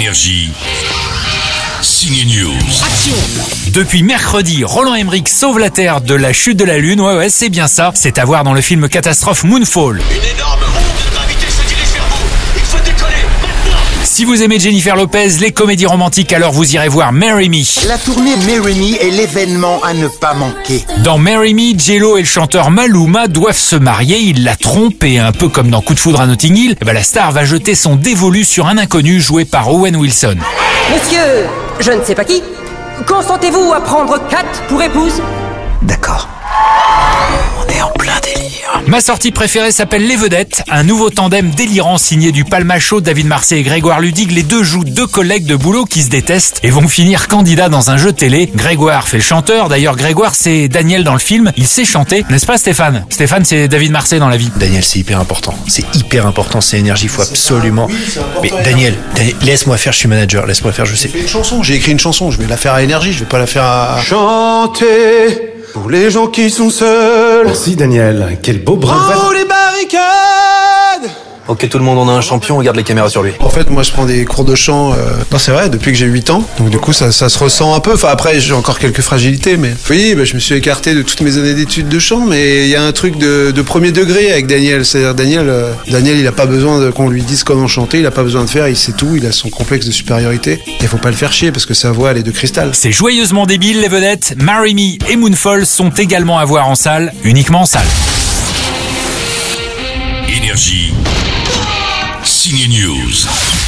Énergie. Signe News. Depuis mercredi, Roland Emmerich sauve la Terre de la chute de la Lune. Ouais, ouais, c'est bien ça. C'est à voir dans le film catastrophe Moonfall. Une énorme Si vous aimez Jennifer Lopez, les comédies romantiques, alors vous irez voir Marry Me. La tournée Marry Me est l'événement à ne pas manquer. Dans Marry Me, Jello et le chanteur Maluma doivent se marier. Il l'a trompé, un peu comme dans Coup de foudre à Notting Hill. Eh ben, la star va jeter son dévolu sur un inconnu joué par Owen Wilson. Monsieur, je ne sais pas qui, consentez-vous à prendre Kat pour épouse? D'accord. On est en plein délire. Ma sortie préférée s'appelle Les Vedettes, un nouveau tandem délirant signé du Palmacho, David Marseille et Grégoire Ludig. Les deux jouent deux collègues de boulot qui se détestent et vont finir candidats dans un jeu télé. Grégoire fait le chanteur. D'ailleurs, Grégoire, c'est Daniel dans le film. Il sait chanter, n'est-ce pas Stéphane? Stéphane, c'est David Marseille dans la vie. Daniel, c'est hyper important. C'est hyper important, c'est énergie, il faut absolument. Mais Daniel, Daniel, laisse-moi faire, je suis manager, laisse-moi faire, je sais. Une chanson, j'ai écrit une chanson, je vais la faire à énergie, je vais pas la faire à. Chanter pour les gens qui sont seuls. Merci Daniel, quel beau bras. Oh les Ok, tout le monde, on a un champion, on garde les caméras sur lui. En fait, moi je prends des cours de chant, euh... non c'est vrai, depuis que j'ai 8 ans. Donc du coup ça, ça se ressent un peu. Enfin après j'ai encore quelques fragilités, mais oui, bah, je me suis écarté de toutes mes années d'études de chant, mais il y a un truc de, de premier degré avec Daniel. C'est-à-dire Daniel, euh, Daniel il a pas besoin de- qu'on lui dise comment chanter, il a pas besoin de faire, il sait tout, il a son complexe de supériorité. Il faut pas le faire chier parce que sa voix elle est de cristal. C'est joyeusement débile, les vedettes. Marry Me et Moonfall sont également à voir en salle, uniquement en salle. Énergie. Signe News.